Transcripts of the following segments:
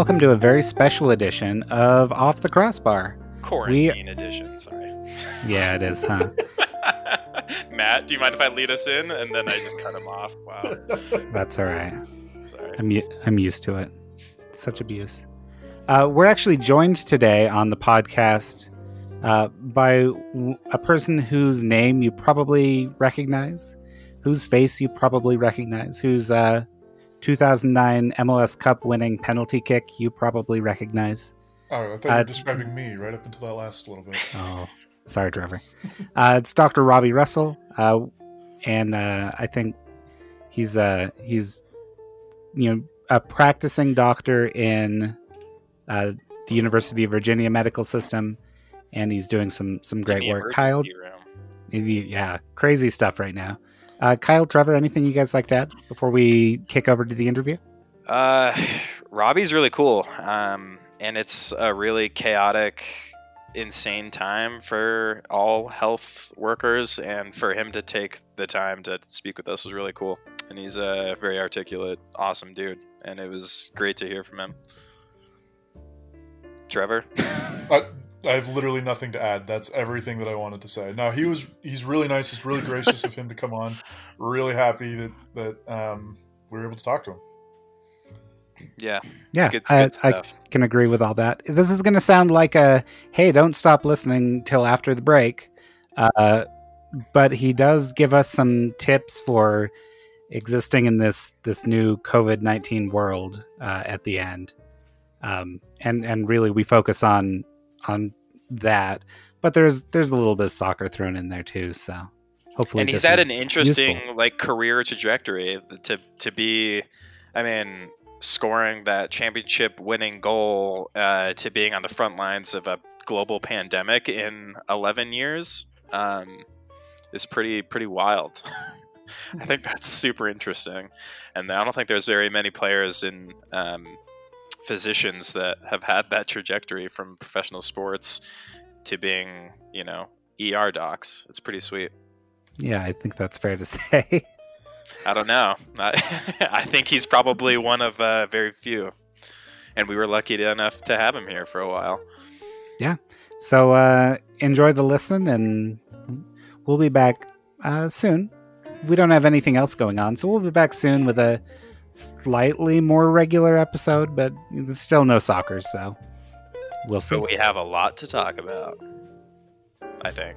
Welcome to a very special edition of Off the Crossbar. Quarantine edition, sorry. Yeah, it is, huh? Matt, do you mind if I lead us in and then I just cut him off? Wow. That's all right. Sorry. I'm u- I'm used to it. Such abuse. Uh, we're actually joined today on the podcast uh, by w- a person whose name you probably recognize, whose face you probably recognize, whose uh, 2009 MLS Cup winning penalty kick you probably recognize. Oh, I thought you Uh, were it's- describing me right up until that last little bit. Oh, sorry, Trevor. Uh, it's Dr. Robbie Russell, uh, and uh, I think he's uh, he's you know a practicing doctor in uh, the University of Virginia Medical System, and he's doing some some great work. Kyle, room. yeah, crazy stuff right now. Uh, Kyle, Trevor, anything you guys like to add before we kick over to the interview? Uh, Robbie's really cool. Um, and it's a really chaotic, insane time for all health workers, and for him to take the time to speak with us was really cool. And he's a very articulate, awesome dude, and it was great to hear from him. Trevor, I, I have literally nothing to add. That's everything that I wanted to say. Now he was he's really nice. It's really gracious of him to come on. Really happy that that um, we were able to talk to him. yeah, Yeah, good, I, good I stuff. can agree with all that. This is going to sound like a hey, don't stop listening till after the break. Uh, but he does give us some tips for existing in this this new COVID nineteen world uh, at the end, um, and and really we focus on on that. But there's there's a little bit of soccer thrown in there too. So hopefully, and he's had an interesting useful. like career trajectory to to be i mean scoring that championship winning goal uh, to being on the front lines of a global pandemic in 11 years um, is pretty pretty wild i think that's super interesting and i don't think there's very many players in um, physicians that have had that trajectory from professional sports to being you know er docs it's pretty sweet Yeah, I think that's fair to say. I don't know. I, I think he's probably one of uh, very few, and we were lucky enough to have him here for a while. Yeah. So uh, enjoy the listen, and we'll be back uh, soon. We don't have anything else going on, so we'll be back soon with a slightly more regular episode, but there's still no soccer, so we'll see. So we have a lot to talk about. I think.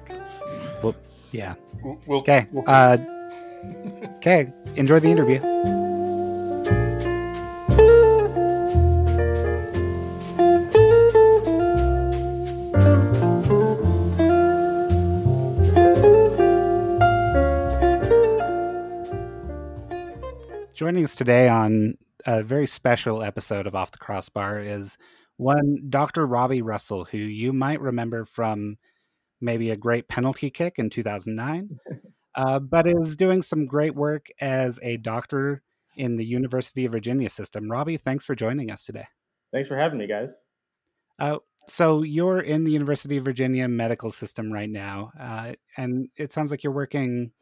Well, Yeah. We'll, we'll, Okay. we'll. Uh, okay. Enjoy the interview. Today on a very special episode of Off the Crossbar is one Dr. Robbie Russell, who you might remember from maybe a great penalty kick in 2009, uh, but is doing some great work as a doctor in the University of Virginia system. Robbie, thanks for joining us today. Thanks for having me, guys. Uh, so you're in the University of Virginia medical system right now, uh, and it sounds like you're working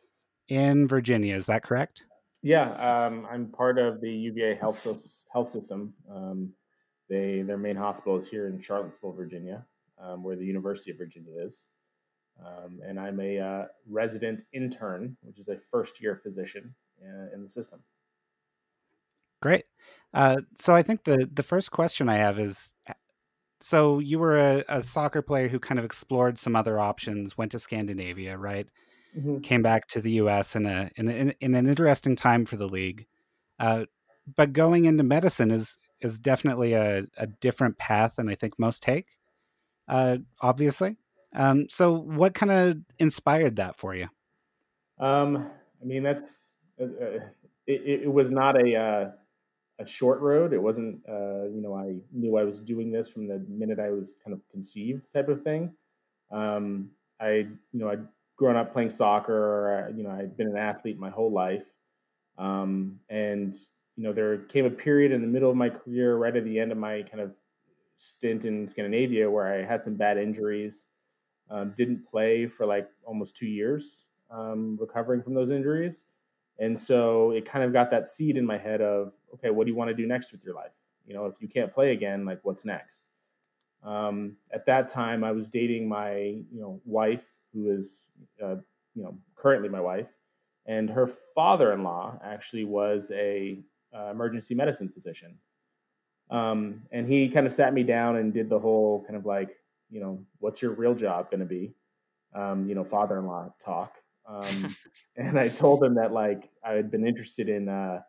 in Virginia. Is that correct? Yeah, um, I'm part of the UVA health health system. Um, they their main hospital is here in Charlottesville, Virginia, um, where the University of Virginia is. Um, and I'm a uh, resident intern, which is a first year physician uh, in the system. Great. Uh, so I think the the first question I have is, so you were a, a soccer player who kind of explored some other options, went to Scandinavia, right? Came back to the U.S. in a in, a, in an interesting time for the league, uh, but going into medicine is is definitely a, a different path than I think most take. Uh, obviously. Um, so what kind of inspired that for you? Um, I mean, that's uh, uh, it, it was not a uh, a short road. It wasn't, uh, you know, I knew I was doing this from the minute I was kind of conceived, type of thing. Um, I, you know, I'd grown up playing soccer. uh, You know, I'd been an athlete my whole life, um, and you know, there came a period in the middle of my career, right at the end of my kind of stint in Scandinavia, where I had some bad injuries. Um, didn't play for like almost two years, um, recovering from those injuries. And so it kind of got that seed in my head of, okay, what do you want to do next with your life? You know, if you can't play again, like what's next? Um, at that time, I was dating my you know wife, who is uh, you know currently my wife, and her father-in-law actually was a uh, emergency medicine physician. Um, and he kind of sat me down and did the whole kind of like, you know, what's your real job going to be? Um, you know, father-in-law talk. Um, and I told him that like I had been interested in uh,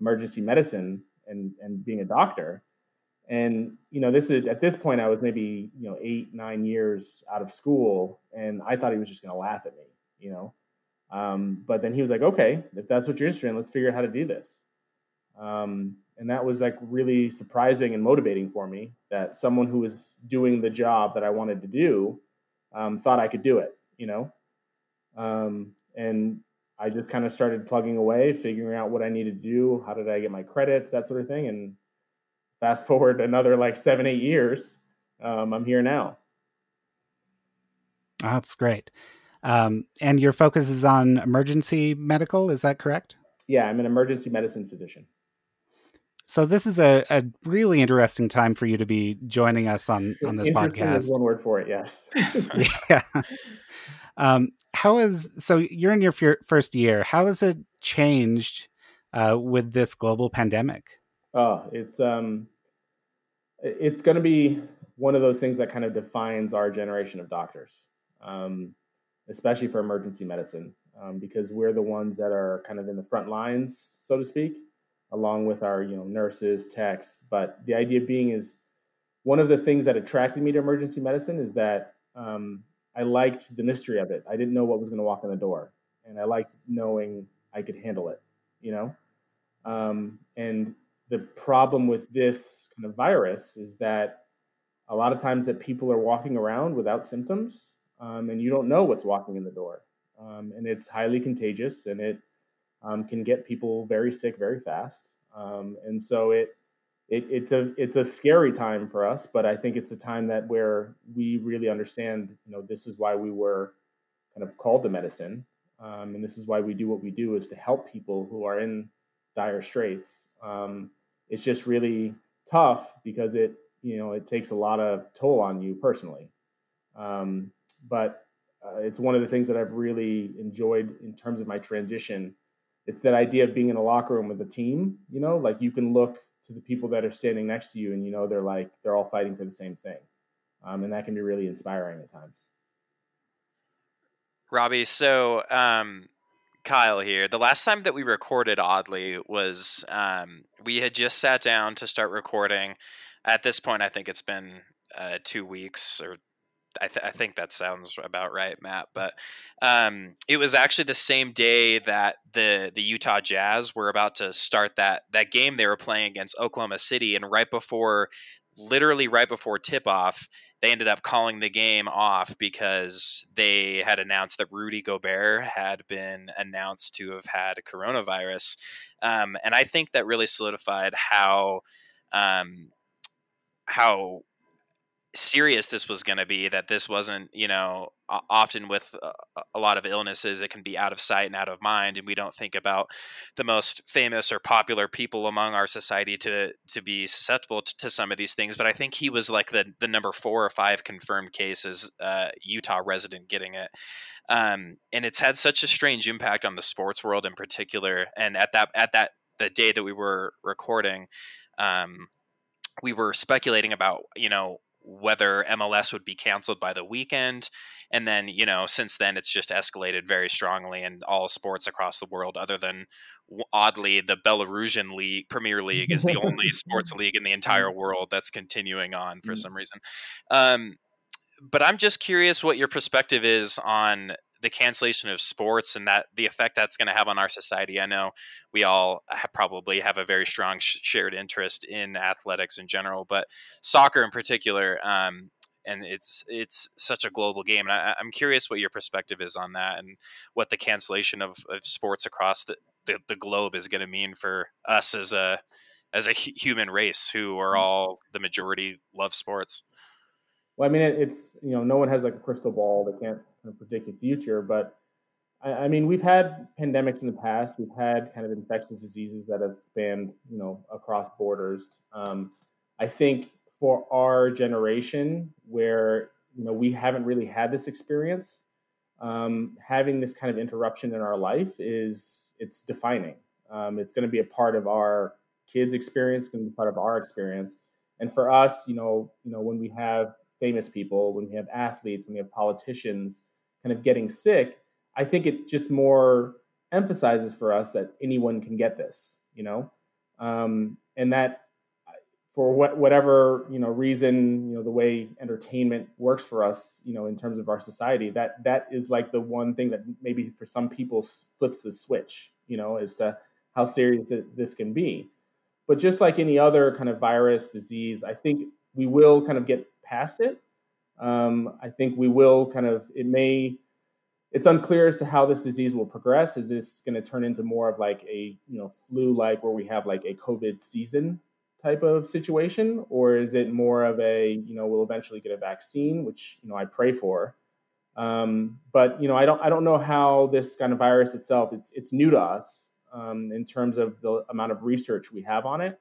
emergency medicine and and being a doctor. And you know, this is at this point I was maybe you know eight nine years out of school, and I thought he was just going to laugh at me, you know. Um, but then he was like, "Okay, if that's what you're interested in, let's figure out how to do this." Um, and that was like really surprising and motivating for me that someone who was doing the job that I wanted to do um, thought I could do it, you know. Um, and I just kind of started plugging away, figuring out what I needed to do, how did I get my credits, that sort of thing. And fast forward another like seven, eight years, um, I'm here now. that's great. Um, and your focus is on emergency medical, is that correct? Yeah, I'm an emergency medicine physician. So this is a, a really interesting time for you to be joining us on on this podcast. Is one word for it. Yes. yeah. Um, how is so? You're in your first year. How has it changed uh, with this global pandemic? Oh, it's um, it's going to be one of those things that kind of defines our generation of doctors, um, especially for emergency medicine, um, because we're the ones that are kind of in the front lines, so to speak along with our you know nurses, techs. But the idea being is one of the things that attracted me to emergency medicine is that um, I liked the mystery of it. I didn't know what was going to walk in the door, and I liked knowing I could handle it. You know, um, and the problem with this kind of virus is that a lot of times that people are walking around without symptoms, um, and you don't know what's walking in the door, um, and it's highly contagious, and it um, can get people very sick very fast. Um, and so it, it, it's a it's a scary time for us, but I think it's a time that where we really understand. You know, this is why we were kind of called to medicine, um, and this is why we do what we do is to help people who are in dire straits. Um, it's just really tough because it you know it takes a lot of toll on you personally. Um, but uh, it's one of the things that I've really enjoyed in terms of my transition it's that idea of being in a locker room with a team you know like you can look to the people that are standing next to you and you know they're like they're all fighting for the same thing um, and that can be really inspiring at times robbie so um, kyle here the last time that we recorded oddly was um, we had just sat down to start recording at this point i think it's been uh, two weeks or I, th- I, think that sounds about right, Matt. But um, it was actually the same day that the the Utah Jazz were about to start that that game they were playing against Oklahoma City, and right before, literally right before tip off, they ended up calling the game off because they had announced that Rudy Gobert had been announced to have had coronavirus, um, and I think that really solidified how um, how serious this was going to be that this wasn't you know often with a lot of illnesses it can be out of sight and out of mind and we don't think about the most famous or popular people among our society to to be susceptible to, to some of these things but i think he was like the the number four or five confirmed cases uh, utah resident getting it. Um, and it's had such a strange impact on the sports world in particular and at that at that the day that we were recording um, we were speculating about you know whether MLS would be canceled by the weekend. And then, you know, since then it's just escalated very strongly in all sports across the world, other than oddly the Belarusian league, Premier League is the only sports league in the entire world that's continuing on for mm. some reason. Um, but I'm just curious what your perspective is on the cancellation of sports and that the effect that's going to have on our society. I know we all have probably have a very strong sh- shared interest in athletics in general, but soccer in particular. Um, and it's it's such a global game, and I, am curious what your perspective is on that, and what the cancellation of, of sports across the, the, the globe is going to mean for us as a as a human race who are mm. all the majority love sports. Well, I mean, it, it's you know, no one has like a crystal ball; they can't kind of predict the future. But I, I mean, we've had pandemics in the past. We've had kind of infectious diseases that have spanned, you know, across borders. Um, I think for our generation, where you know we haven't really had this experience, um, having this kind of interruption in our life is it's defining. Um, it's going to be a part of our kids' experience, going to be part of our experience. And for us, you know, you know, when we have famous people, when we have athletes, when we have politicians, kind of getting sick, I think it just more emphasizes for us that anyone can get this, you know, um, and that for what whatever you know reason, you know, the way entertainment works for us, you know, in terms of our society, that that is like the one thing that maybe for some people flips the switch, you know, as to how serious this can be. But just like any other kind of virus disease, I think we will kind of get past it. Um, I think we will kind of it may it's unclear as to how this disease will progress. Is this going to turn into more of like a you know flu like where we have like a COVID season type of situation, or is it more of a you know we'll eventually get a vaccine, which you know I pray for. Um, but you know I don't I don't know how this kind of virus itself it's it's new to us um, in terms of the amount of research we have on it.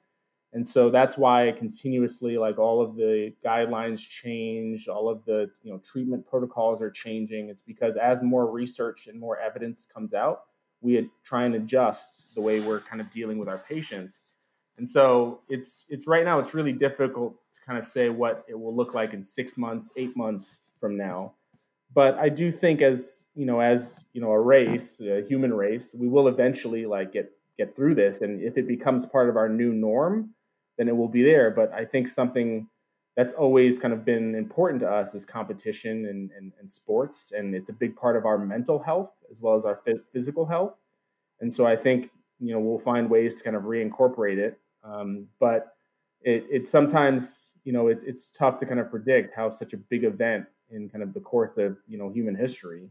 And so that's why continuously, like all of the guidelines change, all of the you know treatment protocols are changing. It's because as more research and more evidence comes out, we try and adjust the way we're kind of dealing with our patients. And so it's it's right now it's really difficult to kind of say what it will look like in six months, eight months from now. But I do think as you know, as you know, a race, a human race, we will eventually like get get through this. And if it becomes part of our new norm, then it will be there. But I think something that's always kind of been important to us is competition and, and, and sports. And it's a big part of our mental health as well as our physical health. And so I think, you know, we'll find ways to kind of reincorporate it. Um, but it, it's sometimes, you know, it's, it's tough to kind of predict how such a big event in kind of the course of, you know, human history,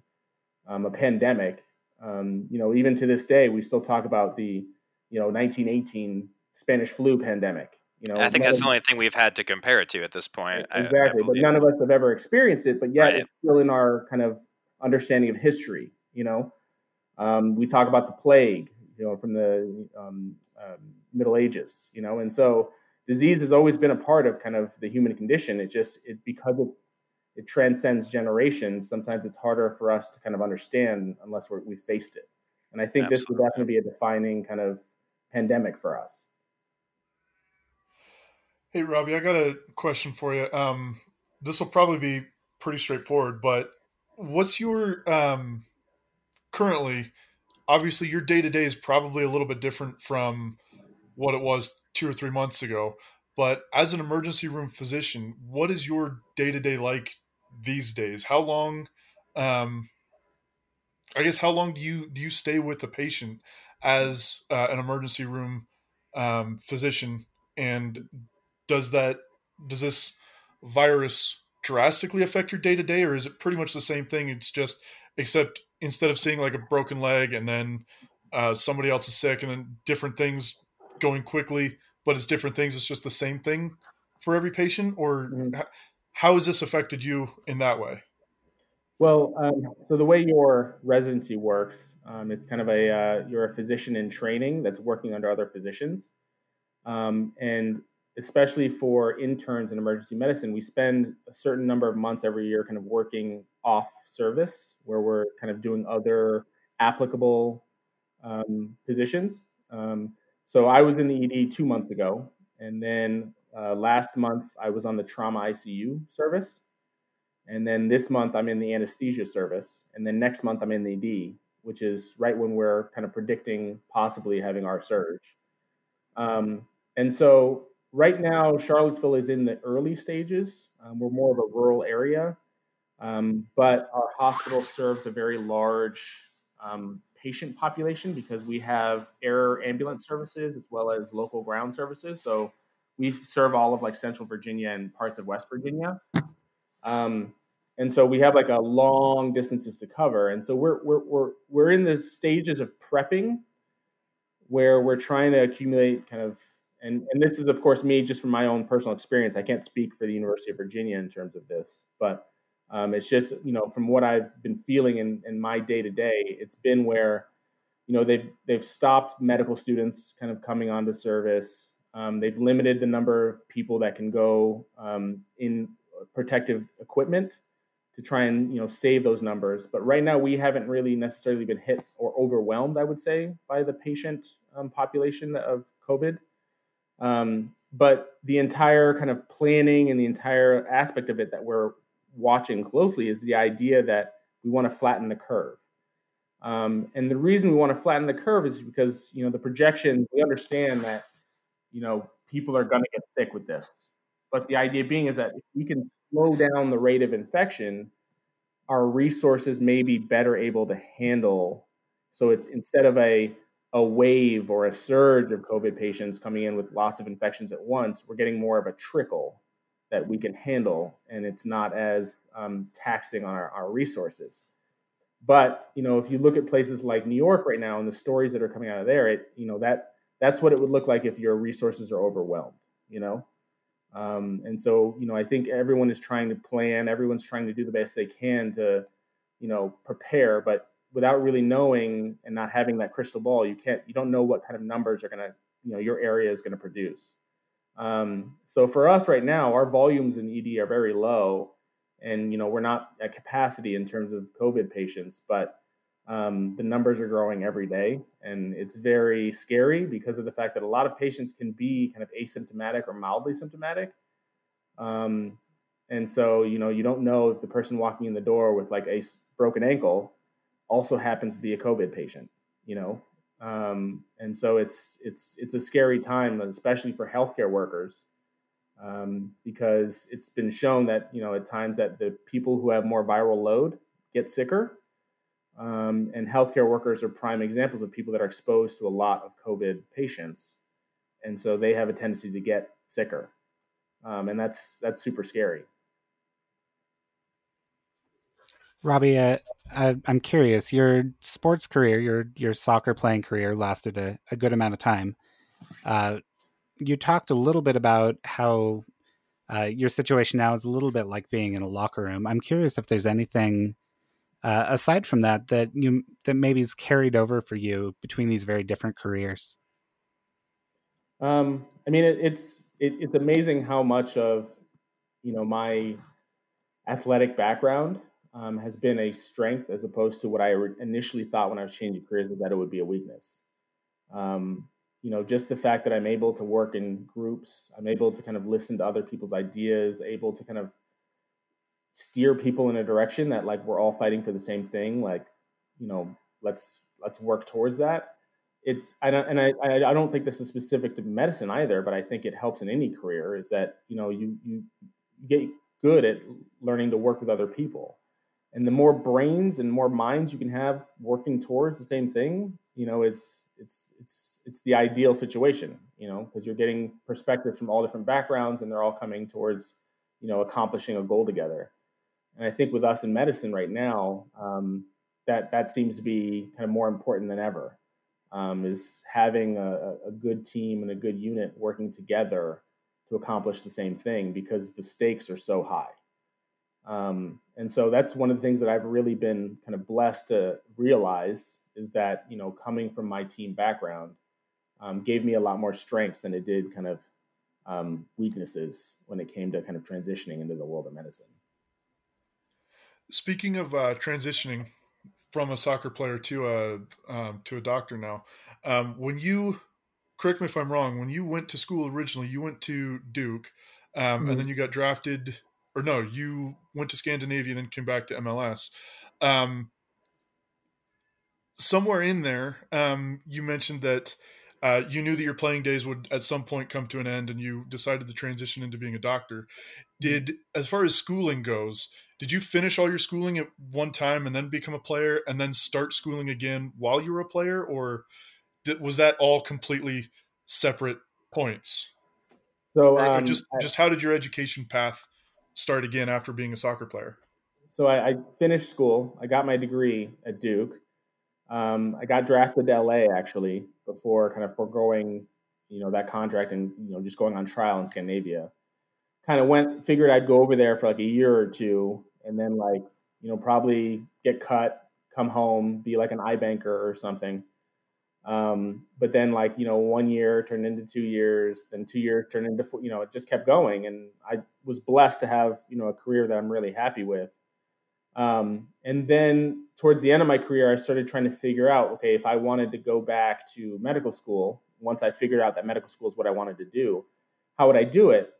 um, a pandemic, um, you know, even to this day, we still talk about the, you know, 1918 Spanish flu pandemic. You know, I think that's of, the only thing we've had to compare it to at this point. Exactly, I, I but none of us have ever experienced it. But yet, right. it's still in our kind of understanding of history. You know, um, we talk about the plague, you know, from the um, um, Middle Ages. You know, and so disease has always been a part of kind of the human condition. It just it because it it transcends generations. Sometimes it's harder for us to kind of understand unless we have faced it. And I think Absolutely. this would definitely be a defining kind of pandemic for us. Hey, Robbie, I got a question for you. Um, this will probably be pretty straightforward, but what's your um, currently? Obviously, your day to day is probably a little bit different from what it was two or three months ago. But as an emergency room physician, what is your day to day like these days? How long? Um, I guess how long do you do you stay with the patient as uh, an emergency room um, physician, and does that does this virus drastically affect your day to day, or is it pretty much the same thing? It's just except instead of seeing like a broken leg and then uh, somebody else is sick and then different things going quickly, but it's different things. It's just the same thing for every patient, or mm-hmm. how has this affected you in that way? Well, um, so the way your residency works, um, it's kind of a uh, you're a physician in training that's working under other physicians, um, and especially for interns in emergency medicine, we spend a certain number of months every year kind of working off service where we're kind of doing other applicable um, positions. Um, so I was in the ED two months ago, and then uh, last month I was on the trauma ICU service. And then this month I'm in the anesthesia service. And then next month I'm in the ED, which is right when we're kind of predicting possibly having our surge. Um, and so right now, Charlottesville is in the early stages. Um, we're more of a rural area, um, but our hospital serves a very large um, patient population because we have air ambulance services as well as local ground services. So we serve all of like Central Virginia and parts of West Virginia. Um, and so we have like a long distances to cover. And so we're, we're, we're, we're in the stages of prepping where we're trying to accumulate kind of and and this is of course me just from my own personal experience. I can't speak for the University of Virginia in terms of this, but Um, it's just you know from what I've been feeling in, in my day to day, it's been where you know they've they've stopped medical students kind of coming onto service. Um, they've limited the number of people that can go um, in protective equipment to try and you know save those numbers. But right now, we haven't really necessarily been hit or overwhelmed, I would say, by the patient um, population of COVID. Um, but the entire kind of planning and the entire aspect of it that we're watching closely is the idea that we want to flatten the curve. Um, and the reason we want to flatten the curve is because you know the projection. We understand that you know people are going to get sick with this, but the idea being is that if we can slow down the rate of infection, our resources may be better able to handle. So it's instead of a a wave or a surge of COVID patients coming in with lots of infections at once, we're getting more of a trickle that we can handle, and it's not as um, taxing on our, our resources. But you know, if you look at places like New York right now and the stories that are coming out of there, it you know that that's what it would look like if your resources are overwhelmed. You know, um, and so you know, I think everyone is trying to plan, everyone's trying to do the best they can to you know prepare, but without really knowing and not having that crystal ball, you can't you don't know what kind of numbers are going to you know your area is going to produce. Um, so for us right now, our volumes in ED are very low, and you know we're not at capacity in terms of COVID patients, but um, the numbers are growing every day, and it's very scary because of the fact that a lot of patients can be kind of asymptomatic or mildly symptomatic. Um, and so, you know, you don't know if the person walking in the door with like a broken ankle also happens to be a COVID patient, you know. Um, and so it's it's it's a scary time, especially for healthcare workers, um, because it's been shown that you know at times that the people who have more viral load get sicker, um, and healthcare workers are prime examples of people that are exposed to a lot of COVID patients, and so they have a tendency to get sicker, um, and that's that's super scary. Robbie, uh, I, am curious. Your sports career, your your soccer playing career, lasted a, a good amount of time. Uh, you talked a little bit about how uh, your situation now is a little bit like being in a locker room. I'm curious if there's anything uh, aside from that that you that maybe is carried over for you between these very different careers. Um, I mean, it, it's it, it's amazing how much of you know my athletic background um, has been a strength as opposed to what I initially thought when I was changing careers that it would be a weakness. Um, you know, just the fact that I'm able to work in groups, I'm able to kind of listen to other people's ideas, able to kind of steer people in a direction that like we're all fighting for the same thing. Like, you know, let's let's work towards that. It's I don't and I I don't think this is specific to medicine either, but I think it helps in any career. Is that you know you you get good at learning to work with other people and the more brains and more minds you can have working towards the same thing you know is it's it's it's the ideal situation you know because you're getting perspectives from all different backgrounds and they're all coming towards you know accomplishing a goal together. And i think with us in medicine right now um, that that seems to be kind of more important than ever um, is having a, a good team and a good unit working together to accomplish the same thing because the stakes are so high um, and so that's one of the things that I've really been kind of blessed to realize is that, you know, coming from my team background um, gave me a lot more strengths than it did kind of um, weaknesses when it came to kind of transitioning into the world of medicine. Speaking of uh, transitioning from a soccer player to a um, to a doctor now, um, when you correct me if I'm wrong, when you went to school originally, you went to Duke, um, mm-hmm. and then you got drafted or no, you went to Scandinavia and then came back to MLS. Um, somewhere in there, um, you mentioned that uh, you knew that your playing days would at some point come to an end, and you decided to transition into being a doctor. Did, as far as schooling goes, did you finish all your schooling at one time and then become a player, and then start schooling again while you were a player, or did, was that all completely separate points? So, um, just I, just how did your education path start again after being a soccer player? So I, I finished school. I got my degree at Duke. Um, I got drafted to LA actually before kind of foregoing, you know, that contract and you know just going on trial in Scandinavia. Kind of went figured I'd go over there for like a year or two and then like you know probably get cut, come home, be like an iBanker or something. Um, but then like you know one year turned into two years, then two years turned into you know it just kept going, and I was blessed to have you know a career that I'm really happy with. Um, and then towards the end of my career, I started trying to figure out okay if I wanted to go back to medical school once I figured out that medical school is what I wanted to do, how would I do it?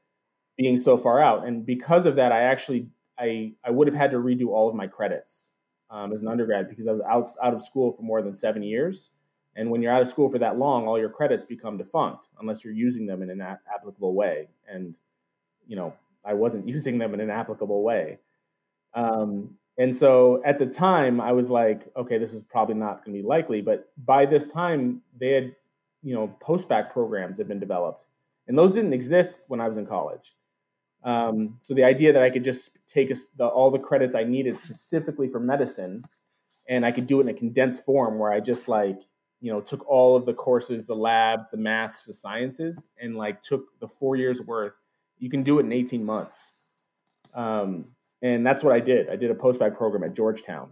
Being so far out, and because of that, I actually I I would have had to redo all of my credits um, as an undergrad because I was out out of school for more than seven years. And when you're out of school for that long, all your credits become defunct unless you're using them in an applicable way. And you know, I wasn't using them in an applicable way. Um, and so at the time, I was like, okay, this is probably not going to be likely. But by this time, they had you know post-bac programs had been developed and those didn't exist when i was in college um, so the idea that i could just take a, the, all the credits i needed specifically for medicine and i could do it in a condensed form where i just like you know took all of the courses the labs the maths the sciences and like took the four years worth you can do it in 18 months um, and that's what i did i did a post-bac program at georgetown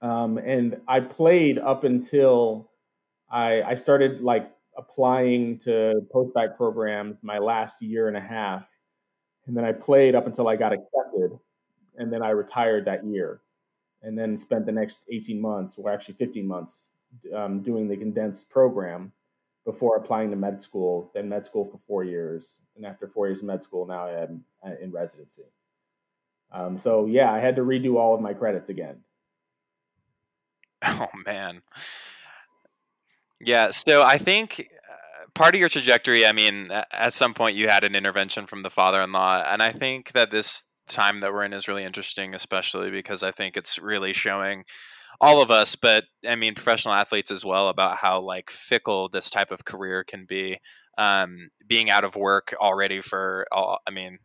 um, and i played up until I, I started like applying to post-bac programs my last year and a half. And then I played up until I got accepted. And then I retired that year. And then spent the next 18 months, or actually 15 months, um, doing the condensed program before applying to med school, then med school for four years. And after four years of med school, now I am uh, in residency. Um, so, yeah, I had to redo all of my credits again. Oh, man. Yeah, so I think uh, part of your trajectory, I mean, at some point you had an intervention from the father in law. And I think that this time that we're in is really interesting, especially because I think it's really showing all of us, but I mean, professional athletes as well, about how like fickle this type of career can be. Um, being out of work already for, all, I mean,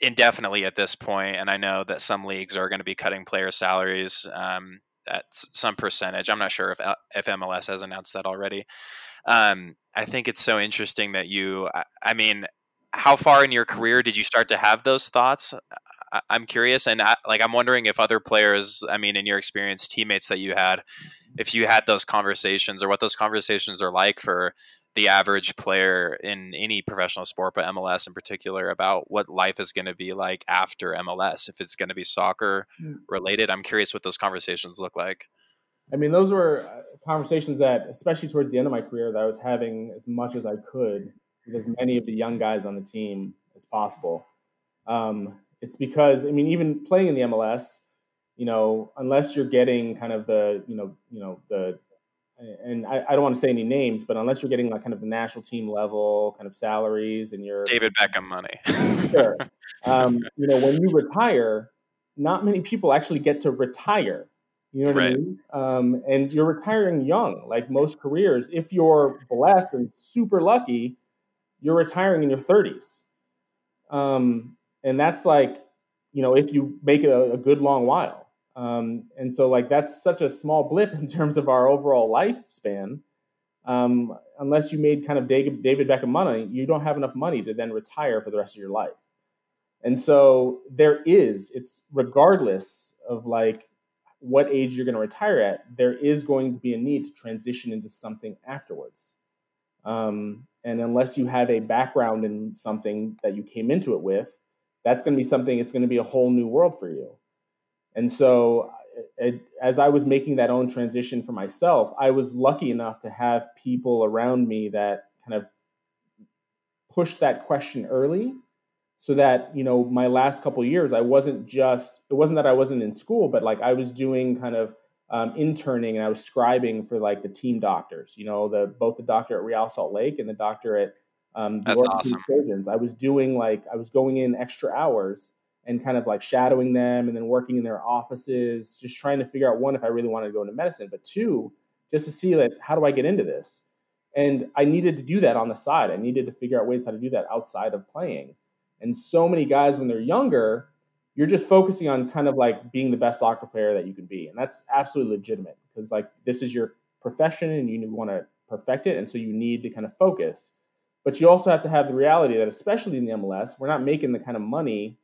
indefinitely at this point, and I know that some leagues are going to be cutting player salaries. Um, at some percentage. I'm not sure if uh, if MLS has announced that already. Um, I think it's so interesting that you. I, I, mean, how far in your career did you start to have those thoughts? I, am curious, and I, like I'm wondering if other players, I mean, in your experience, teammates that you had, if you had those conversations or what those conversations are like for the average player in any professional sport, but MLS in particular, about what life is going to be like after MLS. If it's going to be soccer hmm. related, I'm curious what those conversations look like. I mean, those were uh, conversations that, especially towards the end of my career, that I was having as much as I could with as many of the young guys on the team as possible. Um, it's because, I mean, even playing in the MLS, you know, unless you're getting kind of the, you know, you know, the and I, I, don't want to say any names, but unless you're getting like kind of the national team level kind of salaries and you're David Beckham money, sure. Um, you know, when you retire, not many people actually get to retire. You know what right. I mean? Um, and you're retiring young, like most careers. If you're blessed and super lucky, you're retiring in your 30s. Um, and that's like, you know, if you make it a, a good long while. Um, and so, like, that's such a small blip in terms of our overall lifespan. Um, unless you made kind of David Beckham money, you don't have enough money to then retire for the rest of your life. And so, there is, it's regardless of like what age you're going to retire at, there is going to be a need to transition into something afterwards. Um, and unless you have a background in something that you came into it with, that's going to be something, it's going to be a whole new world for you. And so, it, as I was making that own transition for myself, I was lucky enough to have people around me that kind of pushed that question early so that you know my last couple years i wasn't just it wasn't that i wasn't in school but like i was doing kind of um, interning and i was scribing for like the team doctors you know the both the doctor at real salt lake and the doctor at um, the That's awesome. surgeons i was doing like i was going in extra hours and kind of like shadowing them and then working in their offices, just trying to figure out one, if I really wanted to go into medicine, but two, just to see like, how do I get into this? And I needed to do that on the side. I needed to figure out ways how to do that outside of playing. And so many guys, when they're younger, you're just focusing on kind of like being the best soccer player that you can be. And that's absolutely legitimate because like this is your profession and you want to perfect it. And so you need to kind of focus. But you also have to have the reality that, especially in the MLS, we're not making the kind of money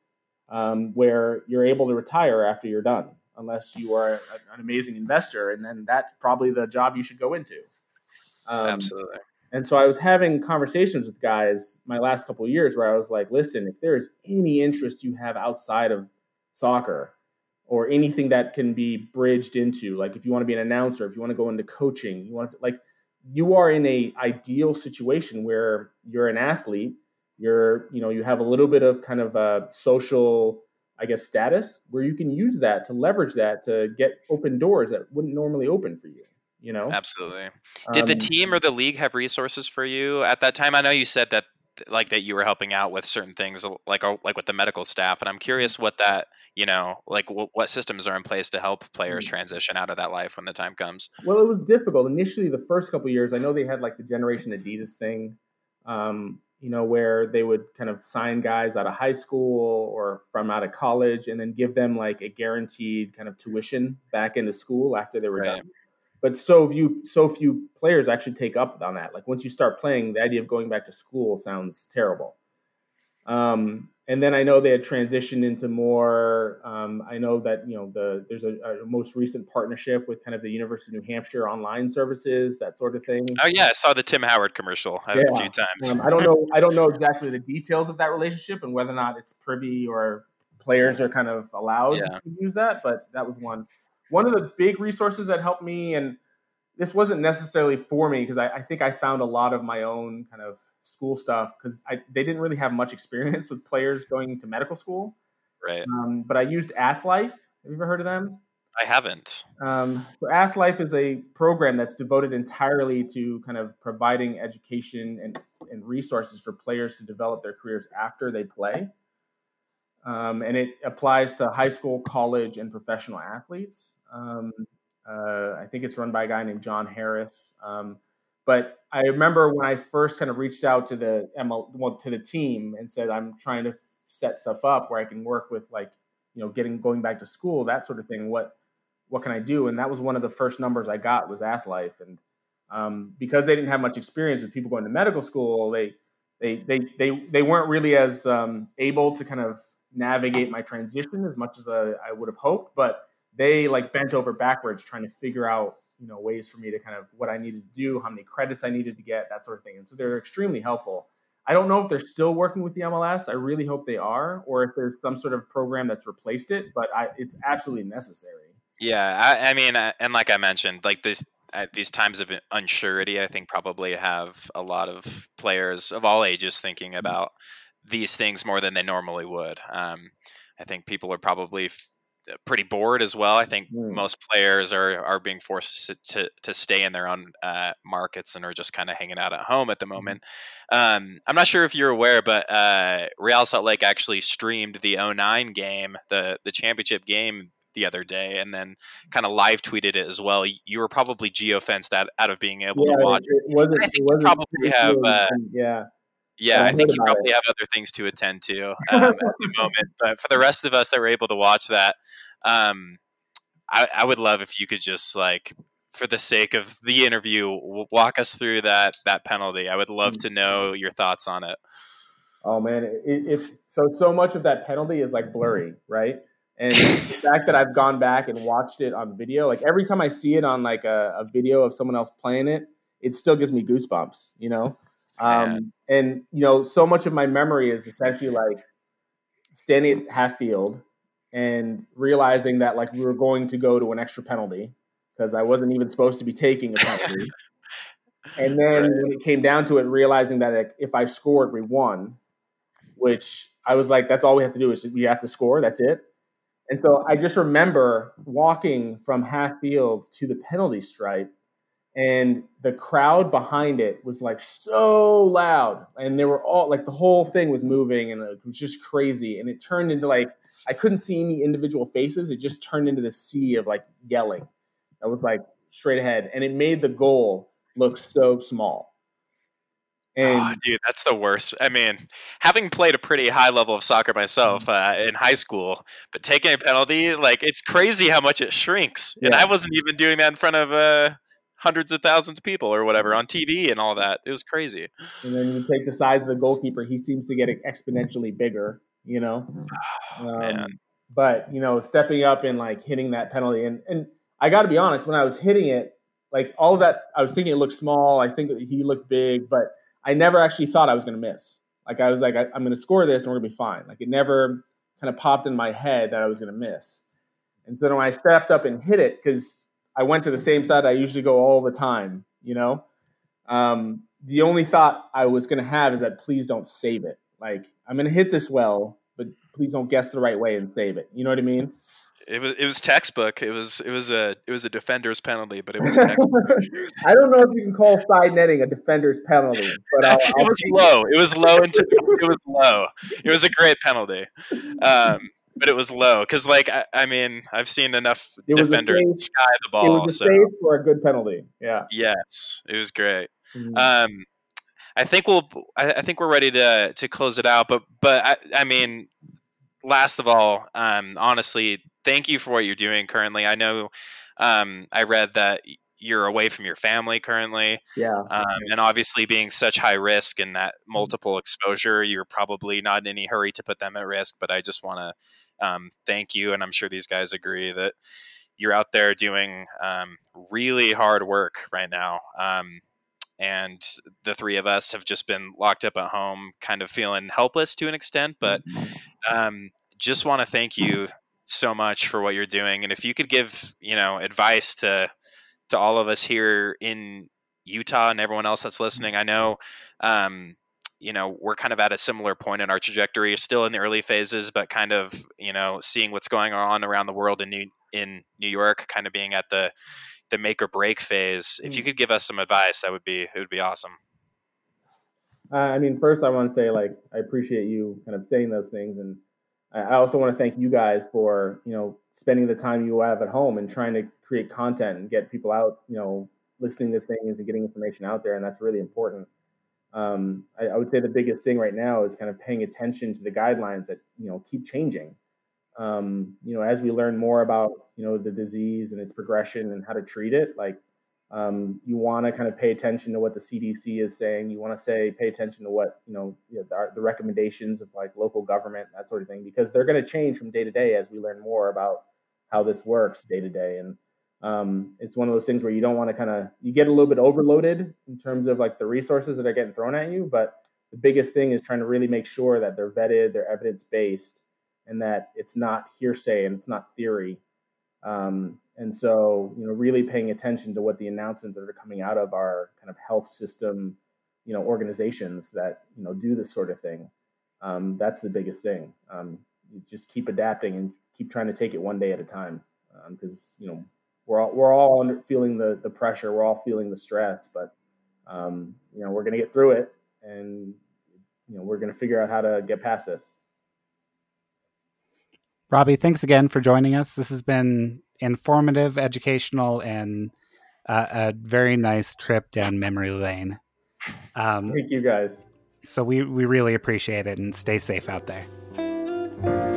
um, where you're able to retire after you're done, unless you are a, an amazing investor, and then that's probably the job you should go into. Um, Absolutely. And so I was having conversations with guys my last couple of years where I was like, listen, if there is any interest you have outside of soccer or anything that can be bridged into, like if you want to be an announcer, if you want to go into coaching, you want to like you are in a ideal situation where you're an athlete, you're, you know, you have a little bit of kind of a social, I guess, status where you can use that to leverage that to get open doors that wouldn't normally open for you you know? Absolutely. Did um, the team or the league have resources for you? At that time i know you said that like that you were helping out with certain things like uh, like with the medical staff and i'm curious what that you know like w- what systems are in place to help players mm-hmm. transition out of that life when the time comes well it was difficult initially the first couple years i know they had like the generation adidas thing um, you know where they would kind of sign guys out of high school or from out of college and then give them like a guaranteed kind of tuition back into school after they were right. done but so few so few players actually take up on that. Like once you start playing, the idea of going back to school sounds terrible. Um, and then I know they had transitioned into more. Um, I know that you know the there's a, a, most recent partnership with kind of the University of New Hampshire online services, that sort of thing. Oh yeah, I saw the Tim Howard commercial yeah. a few times. Um, I don't know. I don't know exactly the details of that relationship and whether or not it's privy or players are kind of allowed yeah. to use that. But that was one one of the big resources that helped me, and this wasn't necessarily for me because I, I, think I found a lot of my own kind of school stuff because they didn't really have much experience with players going to medical school. Right. Um, but I used Athlife. Have you ever heard of them? I haven't. Um, so Athlife is a program that's devoted entirely to kind of providing education and, and resources for players to develop their careers after they play um, and it applies to high school, college, and professional athletes. Um, uh, I think it's run by a guy named John Harris. Um, but I remember when I first kind of reached out to the ML, well, to the team and said I'm trying to set stuff up where I can work with like you know getting going back to school that sort of thing. What what can I do? And that was one of the first numbers I got was Athlife, and um, because they didn't have much experience with people going to medical school, they they they they, they weren't really as um, able to kind of navigate my transition as much as uh, I would have hoped, but they like bent over backwards trying to figure out you know ways for me to kind of what I needed to do, how many credits I needed to get, that sort of thing. And so they're extremely helpful. I don't know if they're still working with the MLS. I really hope they are, or if there's some sort of program that's replaced it. But I, it's absolutely necessary. Yeah, I, I mean, and like I mentioned, like this at these times of unsurety, I think probably have a lot of players of all ages thinking mm-hmm. about these things more than they normally would. Um, I think people are probably f- pretty bored as well. I think mm. most players are are being forced to to, to stay in their own uh, markets and are just kind of hanging out at home at the mm-hmm. moment. Um, I'm not sure if you're aware, but uh, Real Salt Lake actually streamed the 09 game, the the championship game the other day and then kind of live tweeted it as well. You were probably geofenced out, out of being able yeah, to watch. It, wasn't, I think you probably have uh, yeah. Yeah, I think you probably it. have other things to attend to um, at the moment. But for the rest of us that were able to watch that, um, I, I, would love if you could just like, for the sake of the interview, walk us through that that penalty. I would love mm. to know your thoughts on it. Oh man, it, it's so so much of that penalty is like blurry, right? And the fact that I've gone back and watched it on video, like every time I see it on like a, a video of someone else playing it, it still gives me goosebumps, you know. Um, and you know, so much of my memory is essentially like standing at half field and realizing that like we were going to go to an extra penalty because I wasn't even supposed to be taking a penalty. and then right. when it came down to it, realizing that like, if I scored, we won. Which I was like, that's all we have to do is we have to score. That's it. And so I just remember walking from half field to the penalty stripe and the crowd behind it was like so loud and they were all like the whole thing was moving and it was just crazy and it turned into like i couldn't see any individual faces it just turned into the sea of like yelling that was like straight ahead and it made the goal look so small and oh, dude, that's the worst. I mean, having played a pretty high level of soccer myself mm-hmm. uh, in high school, but taking a penalty, like it's crazy how much it shrinks. Yeah. And I wasn't even doing that in front of uh, hundreds of thousands of people or whatever on TV and all that. It was crazy. And then you take the size of the goalkeeper; he seems to get exponentially bigger. you know. Oh, man. Um, but you know, stepping up and like hitting that penalty, and and I got to be honest, when I was hitting it, like all of that, I was thinking it looked small. I think he looked big, but I never actually thought I was going to miss. Like I was like, I, am going to score this and we're going to be fine. Like it never kind of popped in my head that I was going to miss. And so when I stepped up and hit it, because I went to the same side I usually go all the time, you know, um, the only thought I was going to have is that please don't save it. Like I'm going to hit this well, but please don't guess the right way and save it. You know what I mean? It was it was textbook. It was it was a it was a defender's penalty, but it was textbook. I don't know if you can call side netting a defender's penalty, but I'll, I'll it was low. It. it was low into it was low. It was a great penalty, um, but it was low because like I, I, mean I've seen enough defenders safe, sky the ball. It was a so. safe for a good penalty. Yeah. Yes, it was great. Mm-hmm. Um, I think we'll. I, I, think we're ready to to close it out. But but I, I mean, last of all, um, honestly, thank you for what you're doing currently. I know um, I read that you're away from your family currently. Yeah. Um, and obviously, being such high risk and that mm-hmm. multiple exposure, you're probably not in any hurry to put them at risk. But I just want to um, thank you, and I'm sure these guys agree that you're out there doing um, really hard work right now. Um, and the three of us have just been locked up at home, kind of feeling helpless to an extent. But mm-hmm. um, just want to thank you so much for what you're doing. And if you could give, you know, advice to to all of us here in Utah and everyone else that's listening, I know, um, you know, we're kind of at a similar point in our trajectory, still in the early phases, but kind of, you know, seeing what's going on around the world in New in New York, kind of being at the the make or break phase. If you mm. could give us some advice, that would be it would be awesome. Uh, I mean, first I want to say like I appreciate you kind of saying those things, and I also want to thank you guys for you know spending the time you have at home and trying to create content and get people out, you know, listening to things and getting information out there, and that's really important. Um, I, I would say the biggest thing right now is kind of paying attention to the guidelines that you know keep changing um, you know, as we learn more about, you know, the disease and its progression and how to treat it, like um, you want to kind of pay attention to what the CDC is saying. You want to say, pay attention to what, you know, you know the, the, recommendations of like local government, that sort of thing, because they're going to change from day to day as we learn more about how this works day to day. And um, it's one of those things where you don't want to kind of, you get a little bit overloaded in terms of like the resources that are getting thrown at you. But the biggest thing is trying to really make sure that they're vetted, they're evidence based, and that it's not hearsay and it's not theory. Um, and so, you know, really paying attention to what the announcements that are coming out of our kind of health system, you know, organizations that you know do this sort of thing. Um, that's the biggest thing. Um, just keep adapting and keep trying to take it one day at a time, because um, you know we're all we're all under, feeling the the pressure, we're all feeling the stress, but um, you know we're going to get through it, and you know we're going to figure out how to get past this. Robbie, thanks again for joining us. This has been informative, educational, and uh, a very nice trip down memory lane. Um, Thank you, guys. So we we really appreciate it, and stay safe out there.